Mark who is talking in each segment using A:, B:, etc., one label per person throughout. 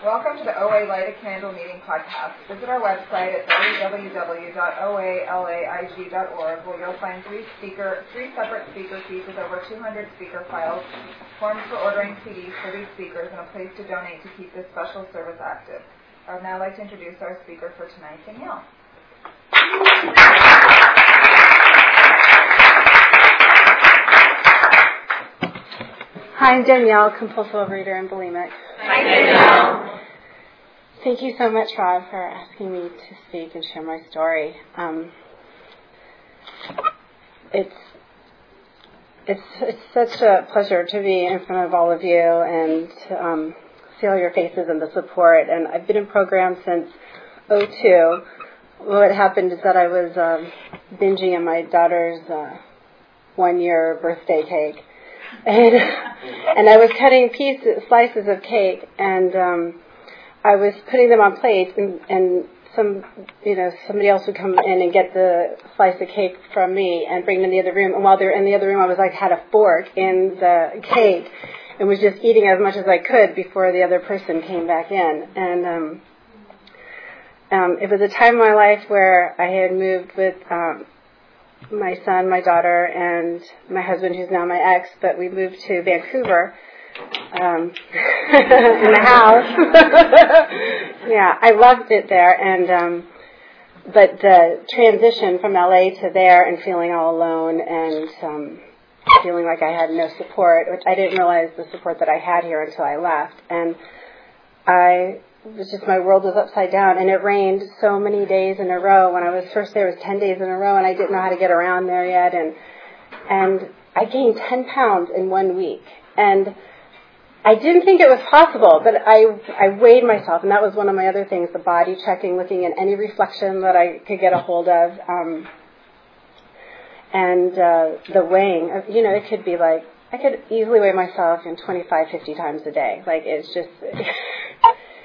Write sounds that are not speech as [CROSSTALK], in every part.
A: Welcome to the OA Light a Candle Meeting podcast. Visit our website at www.oalaig.org where you'll find three speaker, three separate speaker feeds with over 200 speaker files, forms for ordering CDs for these speakers, and a place to donate to keep this special service active. I would now like to introduce our speaker for tonight, Danielle.
B: Hi, I'm Danielle, compulsive eater and bulimic. Thank you so much, Rob, for asking me to speak and share my story. Um, it's it's it's such a pleasure to be in front of all of you and um, see all your faces and the support. And I've been in program since 02. What happened is that I was um, binging on my daughter's uh, one year birthday cake and and I was cutting pieces, slices of cake, and um, I was putting them on plates, and, and some, you know, somebody else would come in and get the slice of cake from me and bring it in the other room. And while they're in the other room, I was like had a fork in the cake and was just eating as much as I could before the other person came back in. And um, um, it was a time in my life where I had moved with um, my son, my daughter, and my husband, who's now my ex, but we moved to Vancouver um, [LAUGHS] in the house. [LAUGHS] yeah, I loved it there, and um, but the transition from LA to there and feeling all alone and um, feeling like I had no support, which I didn't realize the support that I had here until I left, and I it was just my world was upside down and it rained so many days in a row. When i was first there it was 10 days in a row and i didn't know how to get around there yet and and i gained 10 pounds in one week. And i didn't think it was possible but i i weighed myself and that was one of my other things the body checking looking at any reflection that i could get a hold of um and uh the weighing you know it could be like i could easily weigh myself in 25 50 times a day. Like it's just [LAUGHS]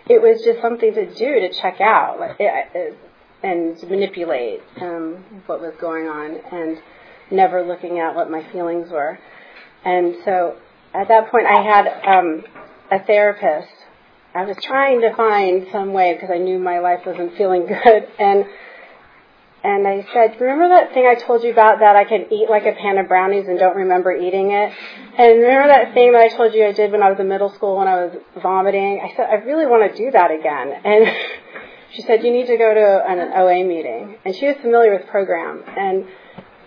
B: it was just something to do to check out like, it, and manipulate um, what was going on and never looking at what my feelings were. And so at that point, I had um, a therapist. I was trying to find some way because I knew my life wasn't feeling [LAUGHS] good. And and I said, remember that thing I told you about that I can eat like a pan of brownies and don't remember eating it? And remember that thing that I told you I did when I was in middle school when I was vomiting? I said, I really want to do that again. And [LAUGHS] she said, you need to go to an OA meeting. And she was familiar with program. And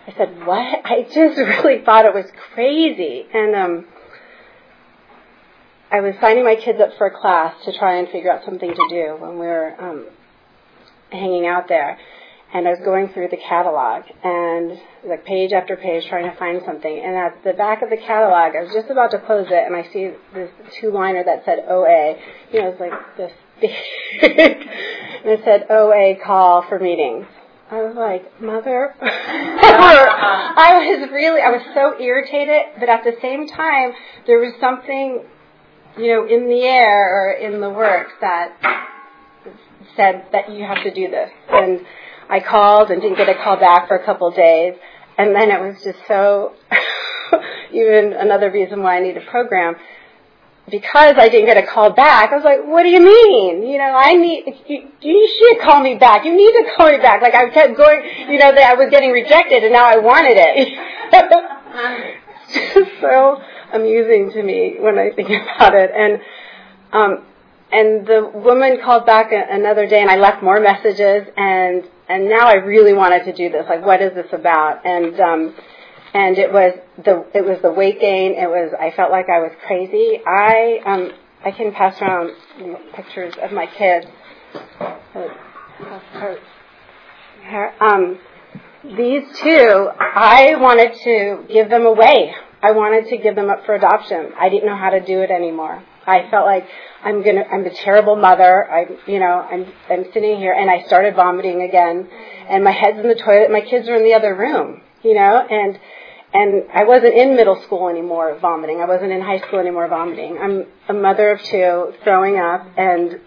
B: I said, what? [LAUGHS] I just really thought it was crazy. And, um, I was signing my kids up for a class to try and figure out something to do when we were, um, hanging out there and I was going through the catalog and like page after page trying to find something. And at the back of the catalog, I was just about to close it, and I see this two-liner that said OA. You know, it was like this big, and it said OA call for meetings. I was like, mother. [LAUGHS] I was really, I was so irritated, but at the same time, there was something, you know, in the air or in the work that said that you have to do this. And I called and didn't get a call back for a couple of days. And then it was just so, [LAUGHS] even another reason why I need a program. Because I didn't get a call back, I was like, what do you mean? You know, I need, you, you should call me back. You need to call me back. Like I kept going, you know, that I was getting rejected and now I wanted it. it's [LAUGHS] just so amusing to me when I think [LAUGHS] about it. And, um, and the woman called back another day and I left more messages and and now I really wanted to do this. Like, what is this about? And um, and it was the it was the weight gain. It was I felt like I was crazy. I um I can pass around pictures of my kids. Um, these two, I wanted to give them away. I wanted to give them up for adoption. I didn't know how to do it anymore. I felt like I'm gonna, I'm a terrible mother. I'm, you know, I'm, I'm sitting here and I started vomiting again and my head's in the toilet. My kids are in the other room, you know, and, and I wasn't in middle school anymore vomiting. I wasn't in high school anymore vomiting. I'm a mother of two throwing up and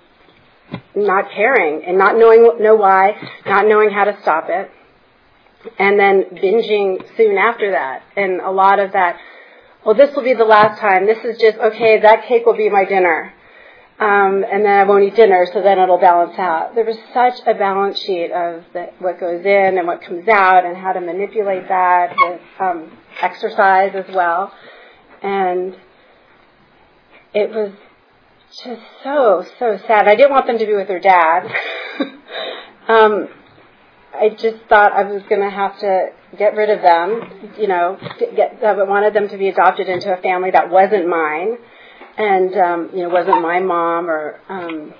B: not caring and not knowing, know why, not knowing how to stop it. And then binging soon after that. And a lot of that well, this will be the last time. This is just, okay, that cake will be my dinner. Um, and then I won't eat dinner, so then it'll balance out. There was such a balance sheet of the, what goes in and what comes out, and how to manipulate that with um, exercise as well. And it was just so so sad. I didn't want them to be with their dad. [LAUGHS] um, I just thought I was going to have to get rid of them. You know, get, I wanted them to be adopted into a family that wasn't mine and um, you know wasn't my mom or um,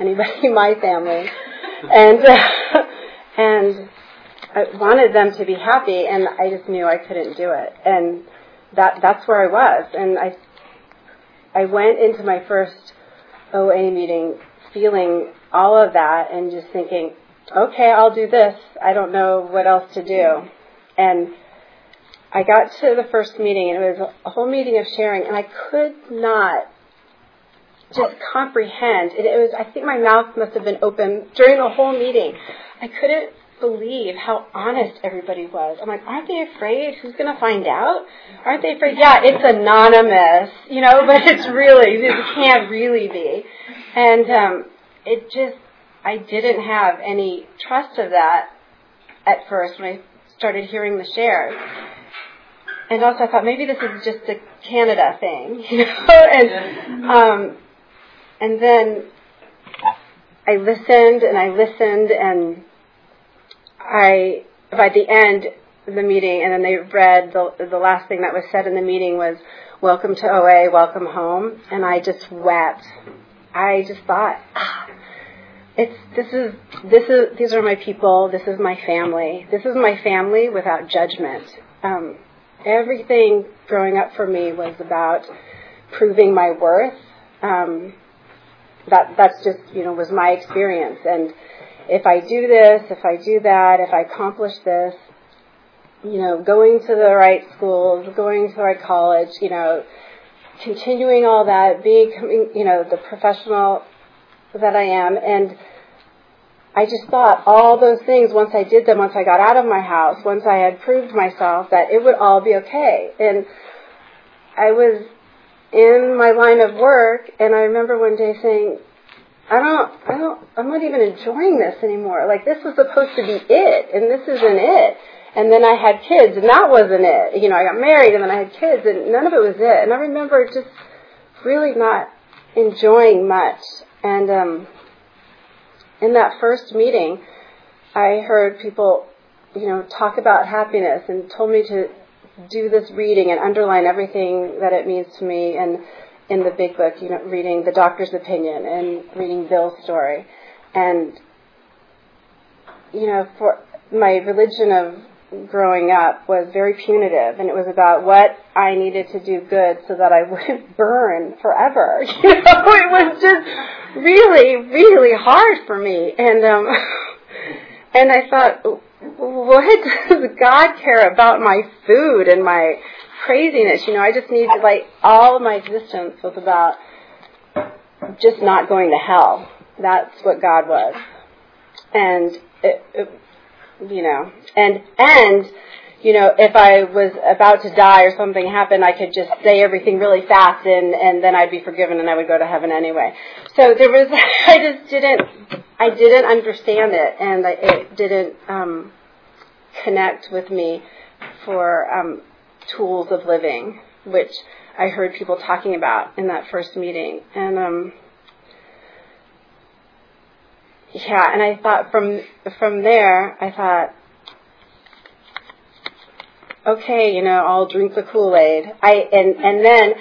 B: anybody in my family, [LAUGHS] and uh, [LAUGHS] and I wanted them to be happy, and I just knew I couldn't do it, and that that's where I was, and I I went into my first OA meeting feeling all of that and just thinking, okay, I'll do this. I don't know what else to do, and I got to the first meeting, and it was a whole meeting of sharing, and I could not just comprehend. It, it was, I think my mouth must have been open during the whole meeting. I couldn't believe how honest everybody was. I'm like, aren't they afraid? Who's going to find out? Aren't they afraid? Yeah, it's anonymous, you know, [LAUGHS] but it's really, it can't really be. And um, it just, I didn't have any trust of that at first when I started hearing the shares and also I thought maybe this is just a Canada thing, [LAUGHS] you know, and um, and then I listened and I listened and I by the end of the meeting and then they read the the last thing that was said in the meeting was welcome to OA, welcome home, and I just wept. I just thought. Ah, it's this is this is these are my people. This is my family. This is my family without judgment. Um, everything growing up for me was about proving my worth. Um, that that's just you know was my experience. And if I do this, if I do that, if I accomplish this, you know, going to the right schools, going to the right college, you know, continuing all that, being you know the professional that I am, and I just thought all those things, once I did them, once I got out of my house, once I had proved myself that it would all be okay. And I was in my line of work, and I remember one day saying, I don't, I don't, I'm not even enjoying this anymore. Like this was supposed to be it, and this isn't it. And then I had kids, and that wasn't it. You know, I got married, and then I had kids, and none of it was it. And I remember just really not enjoying much. And um, in that first meeting, I heard people, you know, talk about happiness and told me to do this reading and underline everything that it means to me and in the big book, you know, reading the doctor's opinion and reading Bill's story. And, you know, for my religion of growing up was very punitive and it was about what I needed to do good so that I [LAUGHS] wouldn't burn forever. [LAUGHS] You know, it was just really, really hard for me. And um [LAUGHS] and I thought what does God care about my food and my craziness? You know, I just need to like all of my existence was about just not going to hell. That's what God was. And it, it you know, and and you know, if I was about to die or something happened, I could just say everything really fast and and then I'd be forgiven and I would go to heaven anyway. So there was, [LAUGHS] I just didn't, I didn't understand it and it didn't um, connect with me for um, tools of living, which I heard people talking about in that first meeting, and um, yeah, and I thought from from there, I thought, okay, you know, I'll drink the Kool Aid. I and and then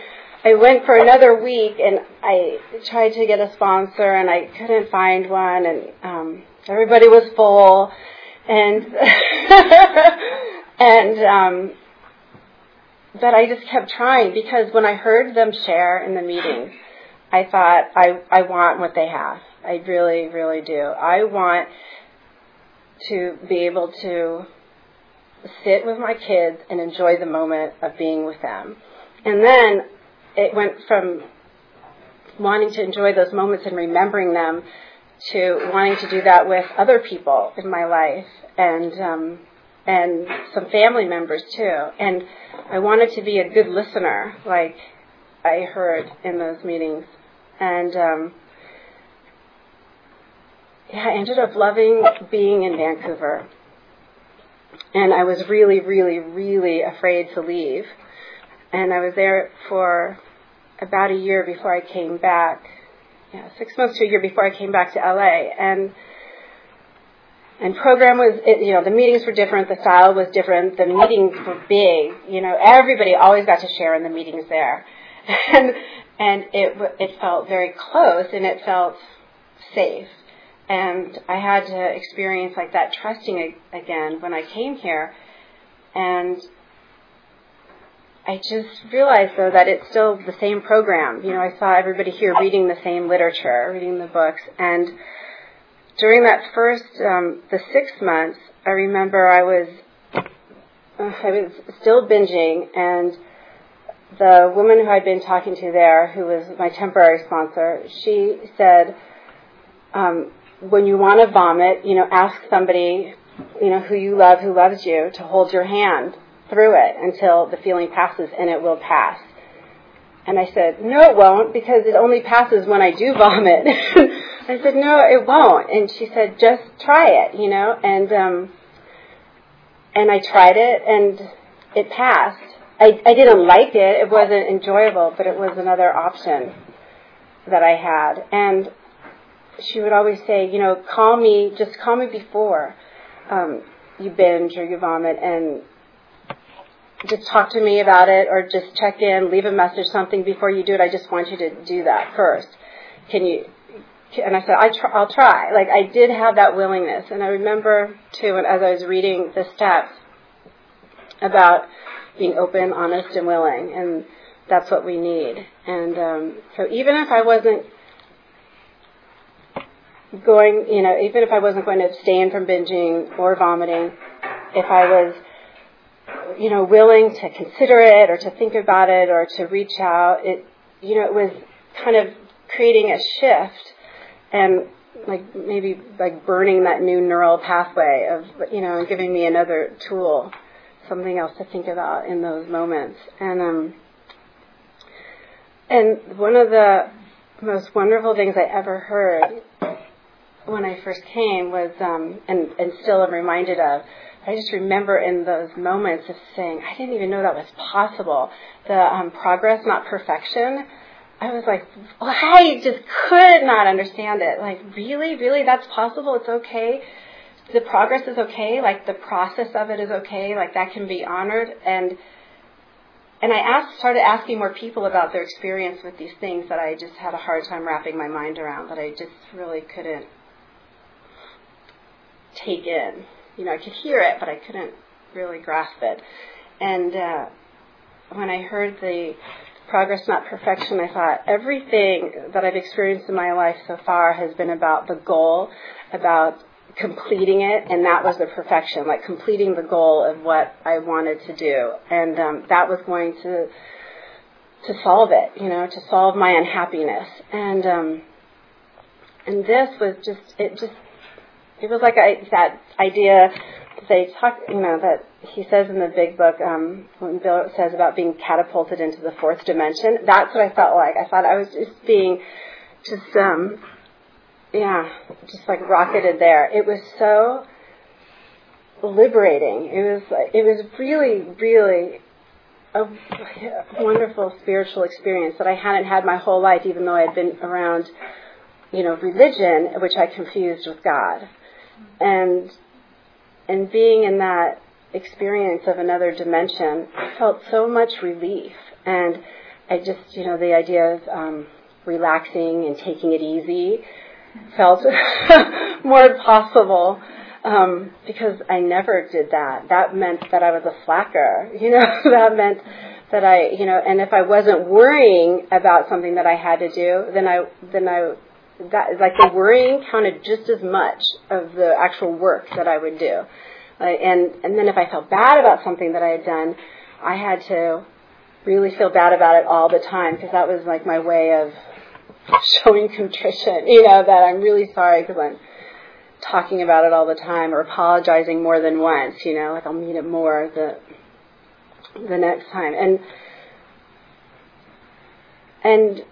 B: I went for another week, and I tried to get a sponsor, and I couldn't find one, and um, everybody was full, and [LAUGHS] and um, but I just kept trying because when I heard them share in the meetings, I thought I I want what they have. I really, really do. I want to be able to sit with my kids and enjoy the moment of being with them. And then it went from wanting to enjoy those moments and remembering them to wanting to do that with other people in my life and um, and some family members too. And I wanted to be a good listener, like I heard in those meetings and um, yeah, I ended up loving being in Vancouver. And I was really, really, really afraid to leave. And I was there for about a year before I came back. Yeah, six months to a year before I came back to LA. And and program was it, you know the meetings were different the style was different the meetings were big you know everybody always got to share in the meetings there [LAUGHS] and and it it felt very close and it felt safe and I had to experience like that trusting again when I came here. And I just realized though that it's still the same program. You know, I saw everybody here reading the same literature, reading the books, and during that first, um, the six months, I remember I was, I was still binging, and the woman who I'd been talking to there, who was my temporary sponsor, she said, um, when you want to vomit, you know, ask somebody, you know, who you love, who loves you, to hold your hand through it until the feeling passes, and it will pass. And I said, no, it won't, because it only passes when I do vomit. [LAUGHS] I said, no, it won't. And she said, just try it, you know, and, um, and I tried it, and it passed. I, I didn't like it. It wasn't enjoyable, but it was another option that I had. And she would always say, you know, call me, just call me before um, you binge or you vomit, and just talk to me about it, or just check in, leave a message, something before you do it. I just want you to do that first. Can you? And I said, I try, I'll try. Like I did have that willingness, and I remember too, as I was reading the steps about being open, honest, and willing, and that's what we need. And um, so even if I wasn't going, you know, even if I wasn't going to abstain from binging or vomiting, if I was, you know, willing to consider it or to think about it or to reach out, it, you know, it was kind of creating a shift and like maybe like burning that new neural pathway of, you know, giving me another tool, something else to think about in those moments. And, um, and one of the most wonderful things I ever heard when I first came was, um, and, and still am reminded of, I just remember in those moments of saying, I didn't even know that was possible. The um, progress, not perfection. I was like, I just could not understand it. Like, really, really, that's possible. It's okay. The progress is okay. Like the process of it is okay. Like that can be honored. And and I asked, started asking more people about their experience with these things that I just had a hard time wrapping my mind around. That I just really couldn't take in. You know, I could hear it, but I couldn't really grasp it. And uh, when I heard the progress, not perfection, I thought everything that I've experienced in my life so far has been about the goal, about completing it, and that was the perfection, like completing the goal of what I wanted to do, and um, that was going to to solve it, you know, to solve my unhappiness, and um, and this was just it just it was like I, that idea they talk, you know, that he says in the big book um, when Bill says about being catapulted into the fourth dimension. That's what I felt like. I thought I was just being, just um, yeah, just like rocketed there. It was so liberating. It was it was really really a wonderful spiritual experience that I hadn't had my whole life, even though I had been around, you know, religion, which I confused with God and and being in that experience of another dimension, I felt so much relief. And I just, you know, the idea of um, relaxing and taking it easy felt [LAUGHS] more possible um, because I never did that. That meant that I was a slacker. [LAUGHS] You know, that meant that I, you know, and if I wasn't worrying about something that I had to do, then I, then I that like the worrying counted just as much of the actual work that I would do. Like, and and then if I felt bad about something that I had done, I had to really feel bad about it all the time because that was like my way of showing contrition. You know that I'm really sorry because I'm talking about it all the time or apologizing more than once. You know, like I'll mean it more the the next time and and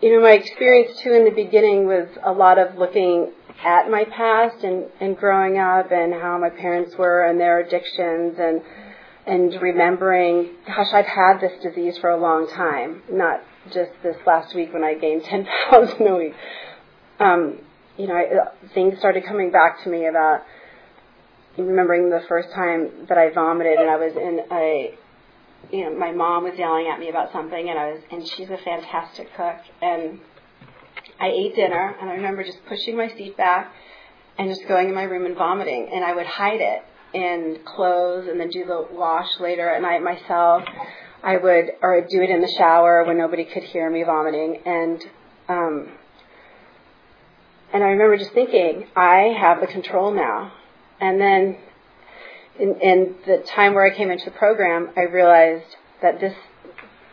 B: you know, my experience too in the beginning was a lot of looking at my past and, and growing up and how my parents were and their addictions and and remembering, gosh, I've had this disease for a long time, not just this last week when I gained [LAUGHS] 10 pounds a week. Um, you know, I, things started coming back to me about remembering the first time that I vomited and I was in a you know, my mom was yelling at me about something and I was and she's a fantastic cook and I ate dinner and I remember just pushing my seat back and just going in my room and vomiting and I would hide it in clothes and then do the wash later at night myself. I would or I'd do it in the shower when nobody could hear me vomiting and um and I remember just thinking, I have the control now. And then in, in the time where I came into the program, I realized that this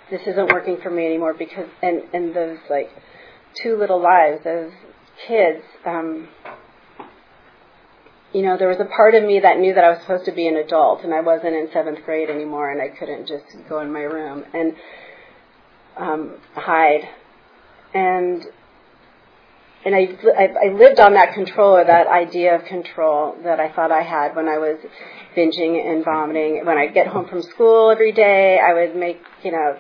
B: this isn't working for me anymore because and and those like two little lives, those kids, um, you know, there was a part of me that knew that I was supposed to be an adult and I wasn't in seventh grade anymore and I couldn't just go in my room and um, hide. And and I, I, I lived on that control or that idea of control that I thought I had when I was binging and vomiting. When I get home from school every day, I would make, you know,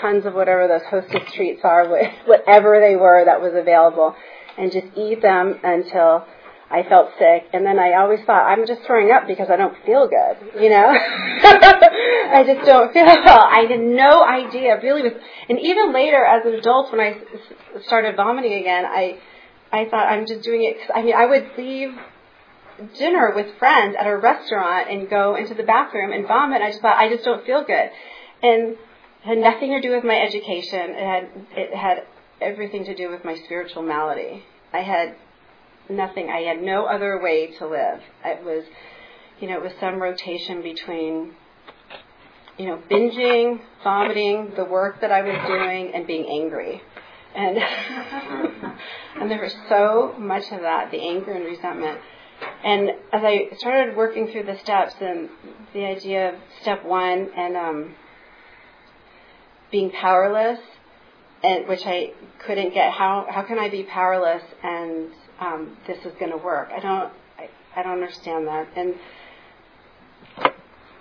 B: tons of whatever those hostess treats are, [LAUGHS] whatever they were that was available, and just eat them until I felt sick. And then I always thought, I'm just throwing up because I don't feel good, you know? [LAUGHS] I just don't feel well. I had no idea, really. Was, and even later, as an adult, when I started vomiting again, I, I thought I'm just doing it. I mean, I would leave dinner with friends at a restaurant and go into the bathroom and vomit. I just thought I just don't feel good, and had nothing to do with my education. It had it had everything to do with my spiritual malady. I had nothing. I had no other way to live. It was, you know, it was some rotation between, you know, binging, vomiting, the work that I was doing, and being angry. And [LAUGHS] and there was so much of that, the anger and resentment. And as I started working through the steps and the idea of step one and um, being powerless, and which I couldn't get. How how can I be powerless and um, this is going to work? I don't I, I don't understand that. And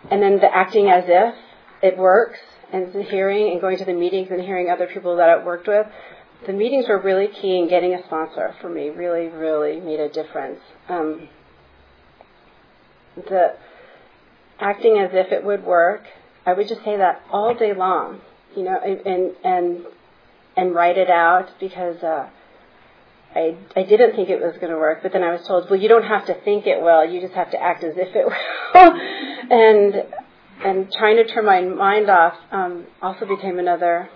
B: and then the acting as if it works, and the hearing and going to the meetings and hearing other people that I worked with. The meetings were really key in getting a sponsor for me. Really, really made a difference. Um, the acting as if it would work, I would just say that all day long, you know, and and and, and write it out because uh, I I didn't think it was going to work, but then I was told, well, you don't have to think it will, you just have to act as if it [LAUGHS] will, and and trying to turn my mind off um, also became another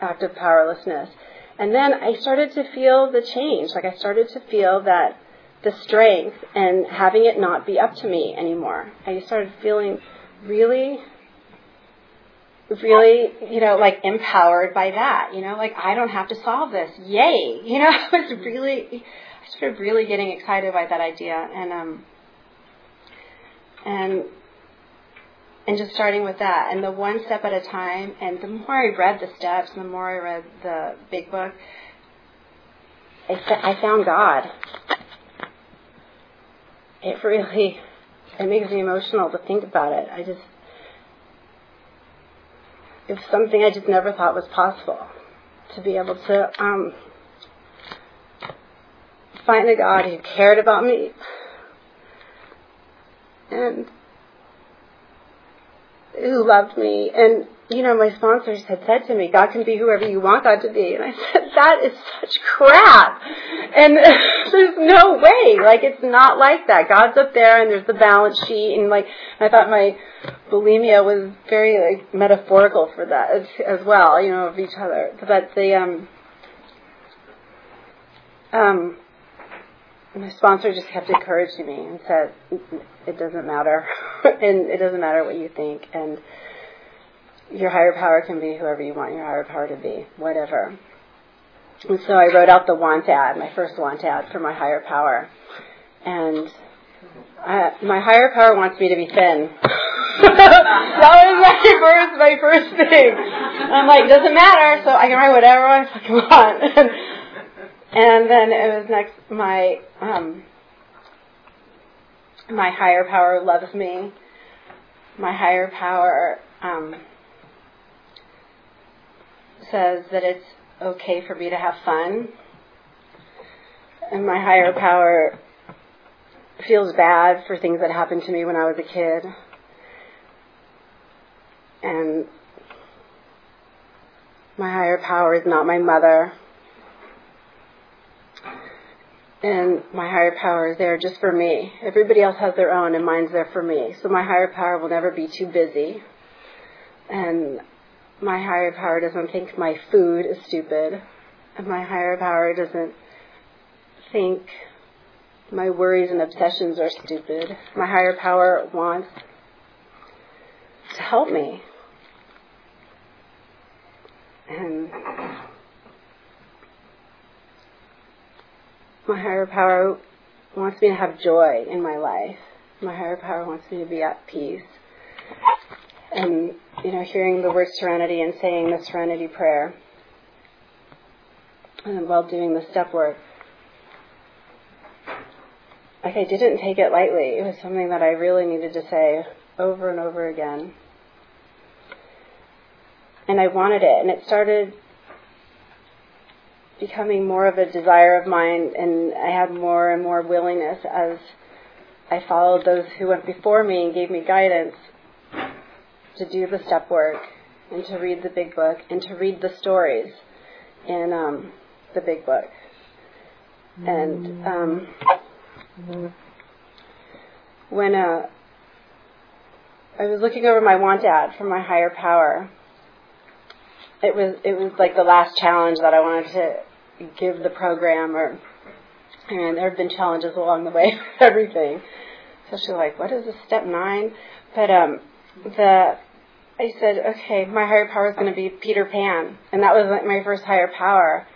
B: act of powerlessness. And then I started to feel the change. Like I started to feel that the strength and having it not be up to me anymore. I started feeling really, really, you know, like empowered by that. You know, like I don't have to solve this. Yay! [LAUGHS] You know, I was really, I started really getting excited by that idea, and um, and and just starting with that, and the one step at a time. And the more I read the steps, the more I read the big book, I, I found God it really it makes me emotional to think about it. I just it's something I just never thought was possible to be able to um, find a God who cared about me. And who loved me. And you know, my sponsors had said to me, God can be whoever you want God to be. And I said, that is such crap. And [LAUGHS] there's no way. Like, it's not like that. God's up there and there's the balance sheet. And like, I thought my bulimia was very like metaphorical for that as, as well, you know, of each other. But the, um, um, my sponsor just kept encouraging me and said, it doesn't matter. [LAUGHS] and it doesn't matter what you think. And, your higher power can be whoever you want your higher power to be, whatever. And so I wrote out the want ad, my first want ad for my higher power. And I, my higher power wants me to be thin. [LAUGHS] that was my first, my first thing. And I'm like, doesn't matter, so I can write whatever I fucking want. [LAUGHS] And, then it was next, my, um, my higher power loves me. My higher power, um, says that it's okay for me to have fun. And my higher power feels bad for things that happened to me when I was a kid. And my higher power is not my mother. And my higher power is there just for me. Everybody else has their own, and mine's there for me. So my higher power will never be too busy. And my higher power doesn't think my food is stupid. And my higher power doesn't think my worries and obsessions are stupid. My higher power wants to help me. And my higher power wants me to have joy in my life. My higher power wants me to be at peace. And, you know, hearing the word serenity and saying the serenity prayer and while doing the step work, like I didn't take it lightly. It was something that I really needed to say over and over again. And I wanted it, and it started becoming more of a desire of mine, and I had more and more willingness as I followed those who went before me and gave me guidance to do the step work and to read the big book and to read the stories in um, the big book. And um, when uh, I was looking over my want ad from my higher power, it was it was like the last challenge that I wanted to give the program, or and there have been challenges along the way [LAUGHS] with everything. Especially like, what is this step nine? But um, the I said, okay, my higher power is going to be Peter Pan, and that was like my first higher power.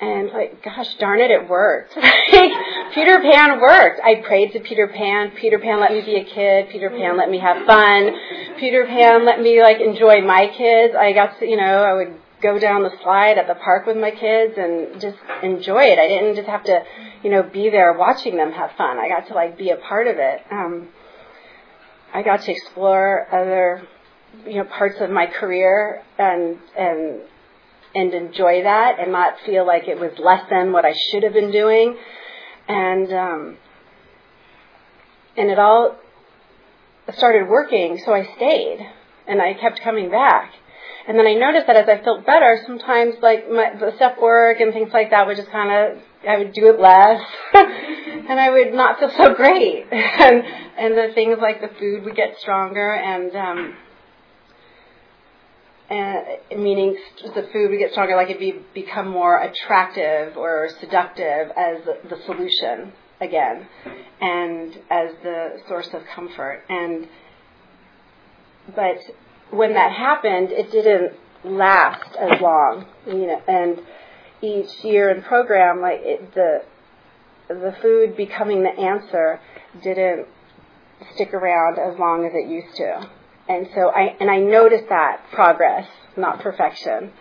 B: And like, gosh darn it, it worked. [LAUGHS] Peter Pan worked. I prayed to Peter Pan. Peter Pan let me be a kid. Peter Pan let me have fun. Peter Pan let me like enjoy my kids. I got to, you know, I would go down the slide at the park with my kids and just enjoy it. I didn't just have to, you know, be there watching them have fun. I got to like be a part of it. Um, I got to explore other, you know, parts of my career and and and enjoy that and not feel like it was less than what I should have been doing. And um, and it all started working, so I stayed and I kept coming back. And then I noticed that as I felt better, sometimes like my, the step work and things like that would just kind of, I would do it less, [LAUGHS] and I would not feel so great. and [LAUGHS] and the things like the food would get stronger, and um, and meaning the food would get stronger, like it'd be become more attractive or seductive as the, the solution again, and as the source of comfort. And but when that happened, it didn't last as long, you know. And each year in program, like it, the the food becoming the answer didn't stick around as long as it used to. And so I and I noticed that progress, not perfection,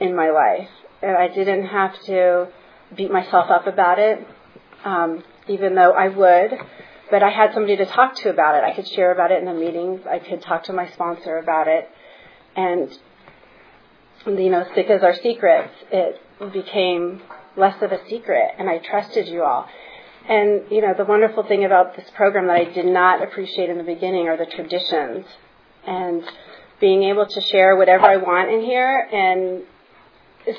B: in my life, and I didn't have to beat myself up about it, um, even though I would but I had somebody to talk to about it. I could share about it in the meetings. I could talk to my sponsor about it. And, you know, sick as our secrets, it became less of a secret, and I trusted you all. And, you know, the wonderful thing about this program that I did not appreciate in the beginning are the traditions. And being able to share whatever I want in here and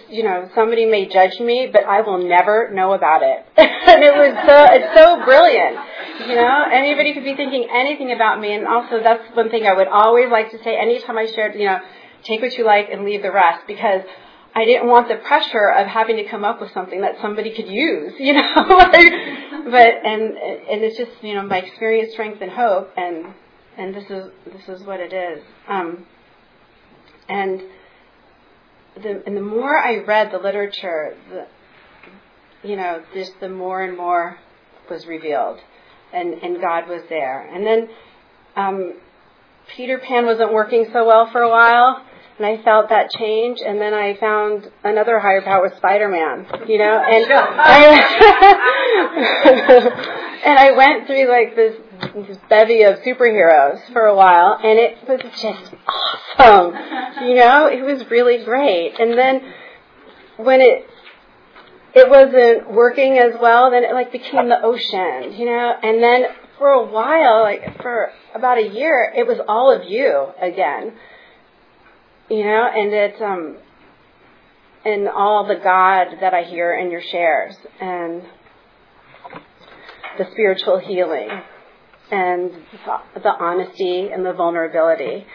B: you know, somebody may judge me, but I will never know about it. [LAUGHS] and it was so, it's so brilliant. You know, anybody could be thinking anything about me. And also that's one thing I would always like to say anytime I shared, you know, take what you like and leave the rest because I didn't want the pressure of having to come up with something that somebody could use, [LAUGHS] you know. [LAUGHS] but and and it's just you know my experience, strength, and hope, and and this is this is what it is. Um, and the and the more I read the literature, the you know, just the more and more was revealed. and and God was there. And then um, Peter Pan wasn't working so well for a while, and I felt that change. And then I found another higher power, Spider Man. You know, and [LAUGHS] I, [LAUGHS] and I went through like this this bevy of superheroes for a while, and it was just awesome. You know, it was really great. And then when it it wasn't working as well, then it like became the ocean, you know, and then for a while, like for about a year, it was all of you again, you know, and it's um and all the God that I hear in your shares and the spiritual healing and the honesty and the vulnerability.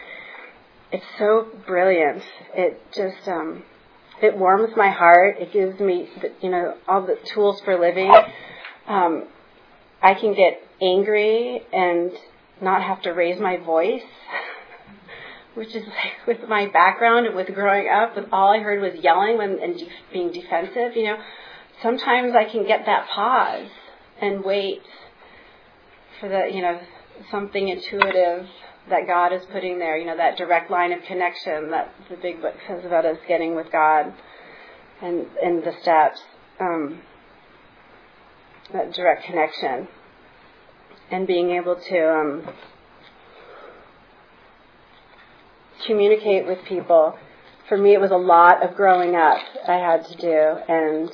B: It's so brilliant. It just um, it warms my heart. It gives me you know all the tools for living. Um, I can get angry and not have to raise my voice, [LAUGHS] which is like [LAUGHS] with my background with growing up, with all I heard was yelling when, and de- being defensive. You know, sometimes I can get that pause and wait for the, you know, something intuitive that God is putting there, you know, that direct line of connection that the big book says about us getting with God and, and the steps, um, that direct connection and being able to um, communicate with people. For me, it was a lot of growing up I had to do, and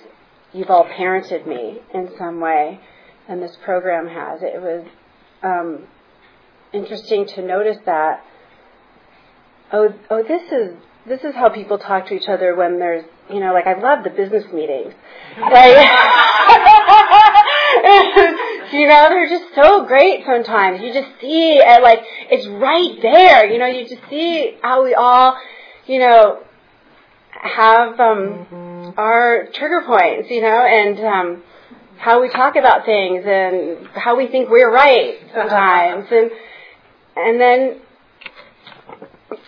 B: you've all parented me in some way and this program has. It was um, interesting to notice that. Oh, oh, this is this is how people talk to each other when there's, you know, like I love the business meetings. [LAUGHS] Like, [LAUGHS] you know, they're just so great sometimes. You just see, and like, it's right there. You know, you just see how we all, you know, have um, mm-hmm. our trigger points, you know, and um, how we talk about things and how we think we're right sometimes and and then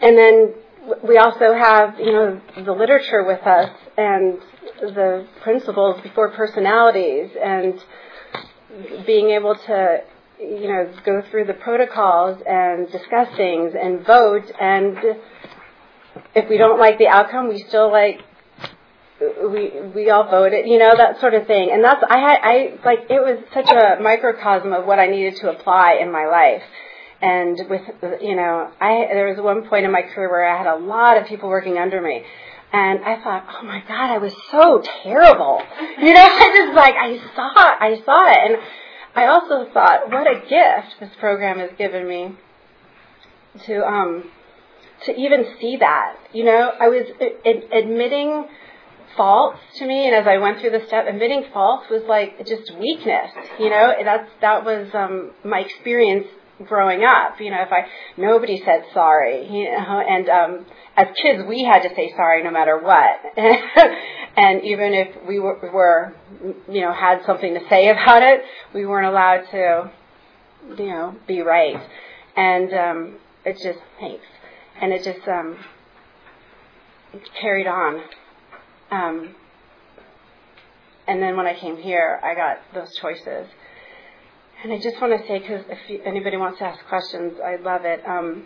B: and then we also have you know the literature with us and the principles before personalities and being able to you know go through the protocols and discuss things and vote and if we don't like the outcome we still like we we all voted, you know, that sort of thing. And that's I had I like it was such a microcosm of what I needed to apply in my life. And with you know, I there was one point in my career where I had a lot of people working under me. And I thought, oh my God, I was so terrible. You know, [LAUGHS] I just like I saw I saw it and I also thought, what a gift this program has given me to um to even see that. You know, I was admitting faults to me, and as I went through the step, admitting faults was like just weakness. You know, that's that was um, my experience growing up. You know, if I nobody said sorry, you know, and um, as kids we had to say sorry no matter what, [LAUGHS] and even if we were, were, you know, had something to say about it, we weren't allowed to, you know, be right, and um, it just thanks, and it just um, carried on um, and then when I came here, I got those choices. And I just want to say, because if you, anybody wants to ask questions, I love it. Um,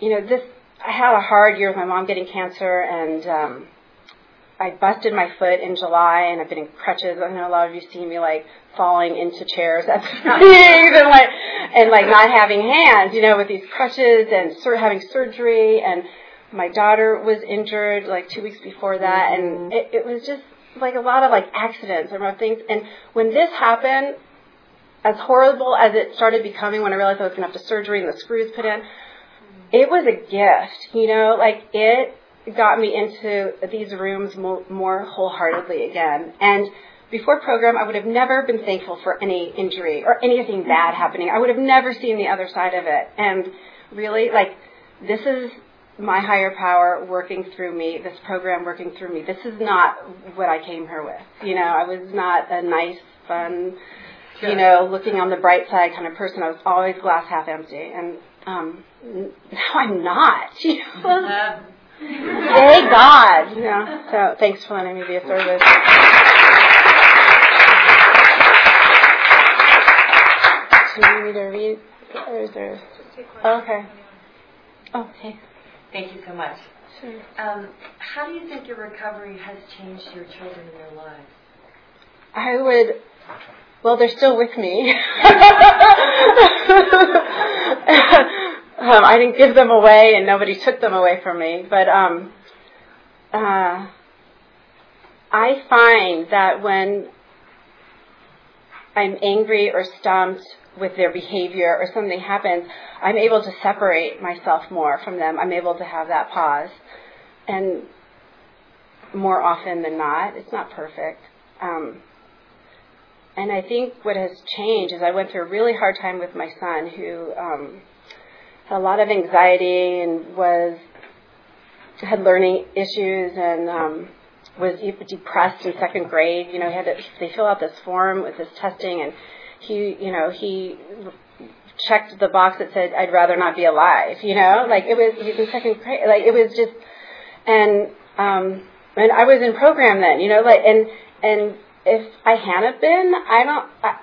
B: you know, this I had a hard year with my mom getting cancer, and um, I busted my foot in July, and I've been in crutches. I know a lot of you see me like falling into chairs at meetings, and like and like not having hands, you know, with these crutches, and sort of having surgery, and my daughter was injured like two weeks before that, mm-hmm. and it, it was just like a lot of like accidents and things. And when this happened, as horrible as it started becoming, when I realized I was going to have to surgery and the screws put in, it was a gift. You know, like it got me into these rooms more, more wholeheartedly again. And before program, I would have never been thankful for any injury or anything bad happening. I would have never seen the other side of it. And really, like, this is my higher power working through me, this program working through me. This is not what I came here with. You know, I was not a nice, fun, you know, looking on the bright side kind of person. I was always glass half empty. And um, now I'm not. You know? [LAUGHS] Thank God. You know. So thanks for letting me be a service. Do you need me to read? Or is there? Oh, okay. Okay.
C: Thank you so much.
B: Sure.
C: Um, how do you think your recovery has changed your children and their lives?
B: I would. Well, they're still with me. [LAUGHS] um, I didn't give them away, and nobody took them away from me. But um, uh, I find that when I'm angry or stumped with their behavior or something happens, I'm able to separate myself more from them. I'm able to have that pause. And more often than not, it's not perfect. Um, and I think what has changed is I went through a really hard time with my son who um, had a lot of anxiety and was had learning issues and um, was depressed in second grade. You know, he had to, they fill out this form with this testing, and he, you know, he checked the box that said, "I'd rather not be alive." You know, like it was he's in second grade. Like it was just, and um, and I was in program then. You know, like and and if I hadn't been, I don't, I,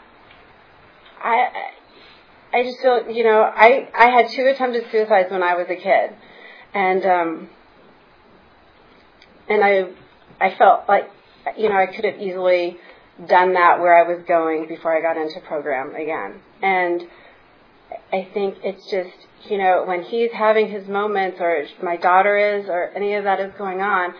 B: I, I just feel, you know, I I had two attempted suicides when I was a kid, and um, and I I felt like, you know, I could have easily done that where I was going before I got into program again. And I think it's just, you know, when he's having his moments or my daughter is or any of that is going on,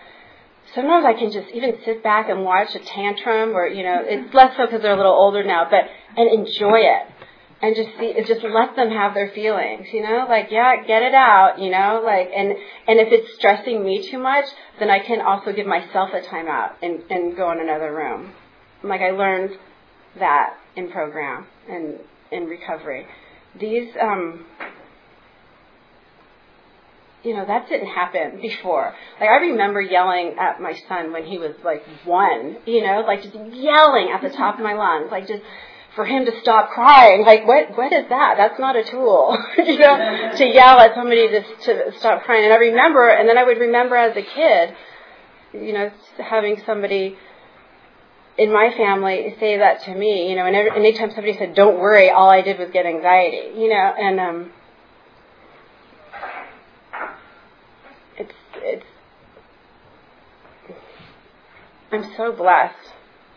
B: sometimes I can just even sit back and watch a tantrum or, you know, it's less so because they're a little older now, but, and enjoy it. And just see just let them have their feelings you know? Like yeah get it out you know? Like and and if it's stressing me too much then i can also give myself a timeout and and go in another room. Like i learned that in program and in recovery. These um you know that didn't happen before like i remember yelling at my son when he was like one you know like just yelling at the top of my lungs like just for him to stop crying. Like, what, what is that? That's not a tool, [LAUGHS] you know, to yell at somebody to, to stop crying. And I remember, and then I would remember as a kid, you know, having somebody in my family say that to me, you know, and every, anytime somebody said, don't worry, all I did was get anxiety, you know, and, um, it's, I'm so blessed.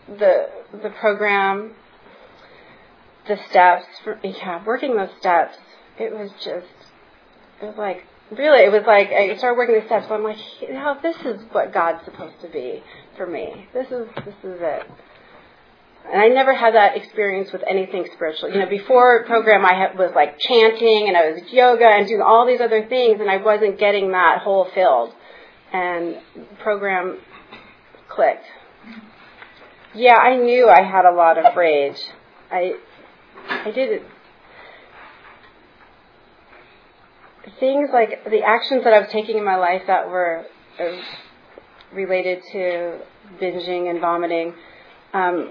B: The, the program, the steps, yeah, working those steps, it was just, it was like, really, it was like, I started working the steps, I'm like, you know, this is what God's supposed to be for me. This is, this is it. And I never had that experience with anything spiritual. You know, before program, I was like chanting and I was yoga and doing all these other things, and I wasn't getting that whole filled. And program clicked. Yeah, I knew I had a lot of rage. I I did it. Things like the actions that I was taking in my life that were uh, related to binging and vomiting. Um,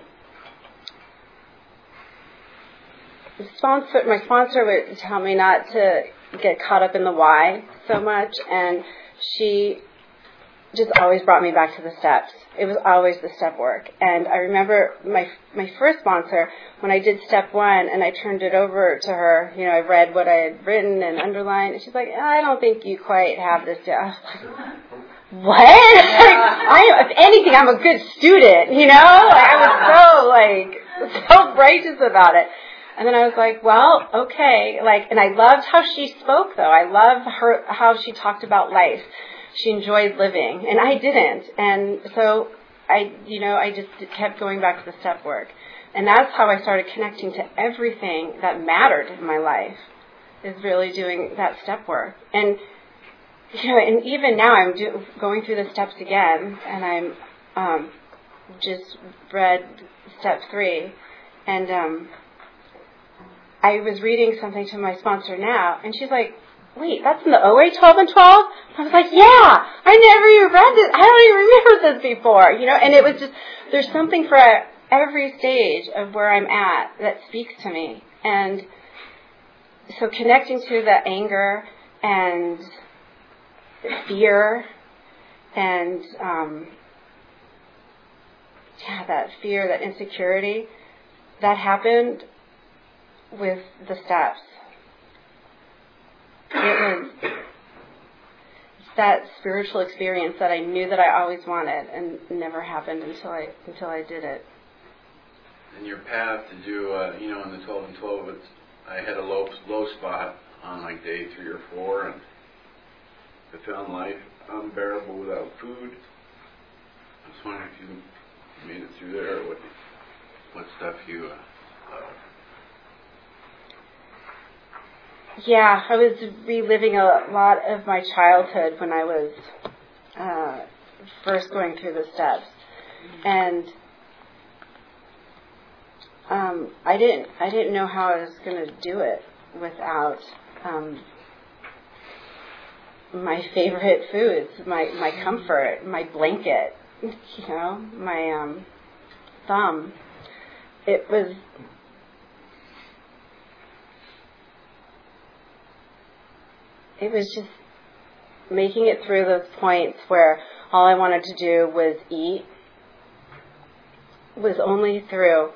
B: sponsor, my sponsor would tell me not to get caught up in the why so much, and she just always brought me back to the steps. It was always the step work. And I remember my my first sponsor when I did step one and I turned it over to her. You know, I read what I had written and underlined, and she's like, "I don't think you quite have this yet." I was like, "What? [LAUGHS] I am, if anything, I'm a good student." You know, like, I was so like [LAUGHS] so righteous about it. And then I was like, well, okay, like, and I loved how she spoke though. I loved her, how she talked about life she enjoyed living, and I didn't. And so I, you know, I just kept going back to the step work, and that's how I started connecting to everything that mattered in my life. Is really doing that step work, and you know, and even now I'm do, going through the steps again, and I'm um, just read step three, and um, I was reading something to my sponsor now, and she's like, wait, that's in the OA 12 and 12? I was like, yeah, I never even read this. I don't even remember this before, you know, and it was just, there's something for every stage of where I'm at that speaks to me. And so connecting to the anger and fear and, um, yeah, that fear, that insecurity, that happened with the steps. It was that spiritual experience that I knew that I always wanted and never happened until I until I did it.
D: In your path, did you, uh, you know, in the 12 and 12, it's, I had a low low spot on like day three or four, and I found life unbearable without food. I was wondering if you made it through there, what what stuff you uh, loved.
B: Yeah, I was reliving a lot of my childhood when I was uh, first going through the steps, and um, I didn't I didn't know how I was going to do it without um, my favorite foods, my my comfort, my blanket, [LAUGHS] you know, my um, thumb. It was it was just making it through those points where all I wanted to do was eat was only through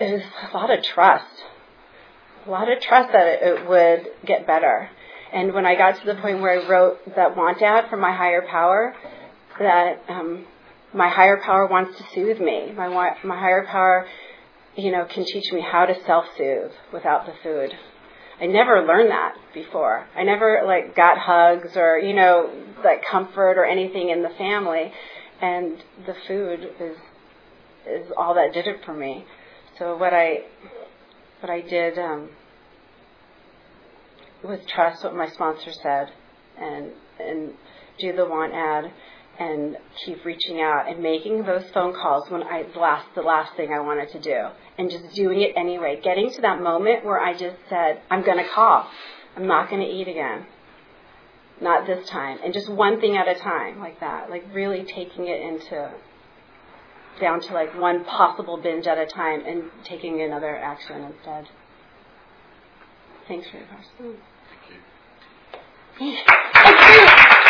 B: it was a lot of trust a lot of trust that it, would get better. And when I got to the point where I wrote that want ad from my higher power that um, my higher power wants to soothe me. My my higher power you know can teach me how to self soothe without the food I never learned that before. I never like got hugs or you know like comfort or anything in the family, and the food is is all that did it for me. So what I what I did um, was trust what my sponsor said, and and do the want ad and keep reaching out and making those phone calls when I last the last thing I wanted to do and just doing it anyway. Getting to that moment where I just said, I'm going to call. I'm not going to eat again. Not this time. And just one thing at a time like that. Like really taking it into down to like one possible binge at a time and taking another action instead. Thanks for your question.
D: Thank you.